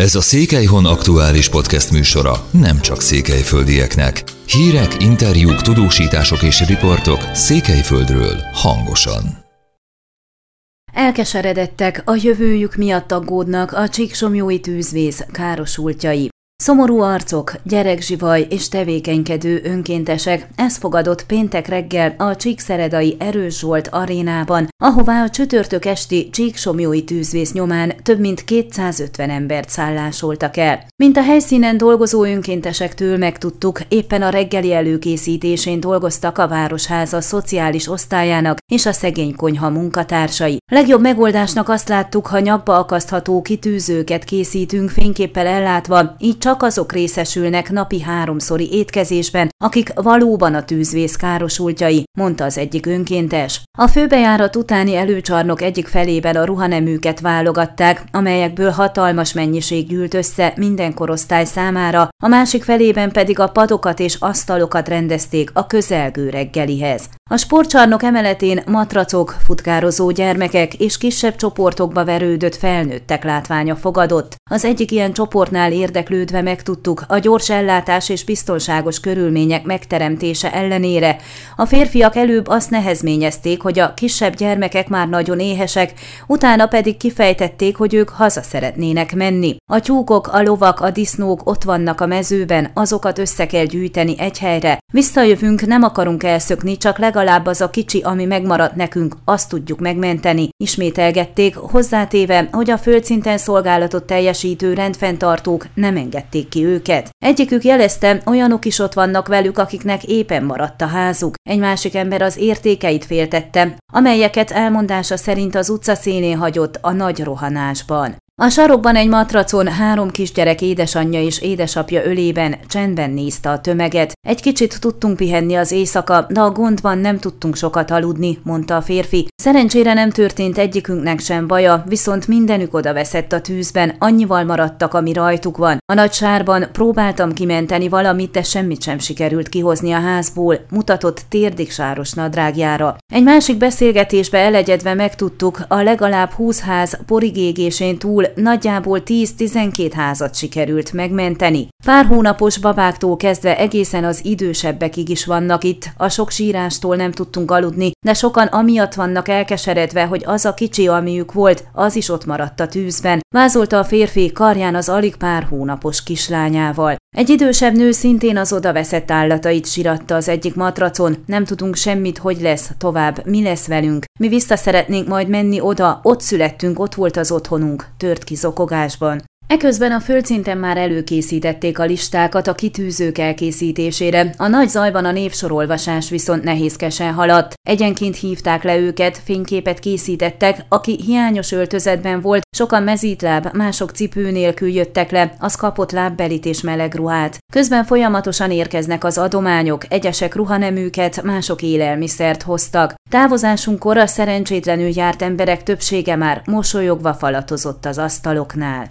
Ez a Székelyhon aktuális podcast műsora nem csak székelyföldieknek. Hírek, interjúk, tudósítások és riportok Székelyföldről hangosan. Elkeseredettek, a jövőjük miatt aggódnak a csíksomjói tűzvész károsultjai. Szomorú arcok, gyerekzsivaj és tevékenykedő önkéntesek, ez fogadott péntek reggel a Csíkszeredai Erős Zsolt arénában, ahová a csütörtök esti Csíksomjói tűzvész nyomán több mint 250 embert szállásoltak el. Mint a helyszínen dolgozó önkéntesektől megtudtuk, éppen a reggeli előkészítésén dolgoztak a Városháza szociális osztályának és a szegény konyha munkatársai. Legjobb megoldásnak azt láttuk, ha nyakba akasztható kitűzőket készítünk fényképpel ellátva, így csak csak azok részesülnek napi háromszori étkezésben, akik valóban a tűzvész károsultjai, mondta az egyik önkéntes. A főbejárat utáni előcsarnok egyik felében a ruhaneműket válogatták, amelyekből hatalmas mennyiség gyűlt össze minden korosztály számára, a másik felében pedig a padokat és asztalokat rendezték a közelgő reggelihez. A sportcsarnok emeletén matracok, futkározó gyermekek és kisebb csoportokba verődött felnőttek látványa fogadott. Az egyik ilyen csoportnál érdeklődve megtudtuk, a gyors ellátás és biztonságos körülmények megteremtése ellenére a férfiak előbb azt nehezményezték, hogy a kisebb gyermekek már nagyon éhesek, utána pedig kifejtették, hogy ők haza szeretnének menni. A tyúkok, a lovak, a disznók ott vannak a mezőben, azokat össze kell gyűjteni egy helyre. Visszajövünk, nem akarunk elszökni, csak legalább az a kicsi, ami megmaradt nekünk, azt tudjuk megmenteni. Ismételgették, hozzátéve, hogy a földszinten szolgálatot teljesítő rendfenntartók nem engedték ki őket. Egyikük jelezte, olyanok is ott vannak velük, akiknek éppen maradt a házuk. Egy másik ember az értékeit féltette, amelyeket elmondása szerint az utca színén hagyott a nagy rohanásban. A sarokban egy matracon három kisgyerek édesanyja és édesapja ölében csendben nézte a tömeget. Egy kicsit tudtunk pihenni az éjszaka, de a gondban nem tudtunk sokat aludni, mondta a férfi. Szerencsére nem történt egyikünknek sem baja, viszont mindenük oda veszett a tűzben, annyival maradtak, ami rajtuk van. A nagy sárban próbáltam kimenteni valamit, de semmit sem sikerült kihozni a házból, mutatott térdig sáros nadrágjára. Egy másik beszélgetésbe elegyedve megtudtuk, a legalább 20 ház porigégésén túl nagyjából 10-12 házat sikerült megmenteni. Pár hónapos babáktól kezdve egészen az idősebbekig is vannak itt, a sok sírástól nem tudtunk aludni, de sokan amiatt vannak elkeseredve, hogy az a kicsi, amiük volt, az is ott maradt a tűzben, vázolta a férfi karján az alig pár hónapos kislányával. Egy idősebb nő szintén az odaveszett állatait siratta az egyik matracon, nem tudunk semmit, hogy lesz tovább, mi lesz velünk. Mi vissza szeretnénk majd menni oda, ott születtünk, ott volt az otthonunk, tört ki zokogásban. Eközben a földszinten már előkészítették a listákat a kitűzők elkészítésére, a nagy zajban a névsorolvasás viszont nehézkesen haladt. Egyenként hívták le őket, fényképet készítettek, aki hiányos öltözetben volt, sokan mezítláb, mások cipő nélkül jöttek le, az kapott lábbelit és meleg ruhát. Közben folyamatosan érkeznek az adományok, egyesek ruhaneműket, mások élelmiszert hoztak. Távozásunkkor a szerencsétlenül járt emberek többsége már mosolyogva falatozott az asztaloknál.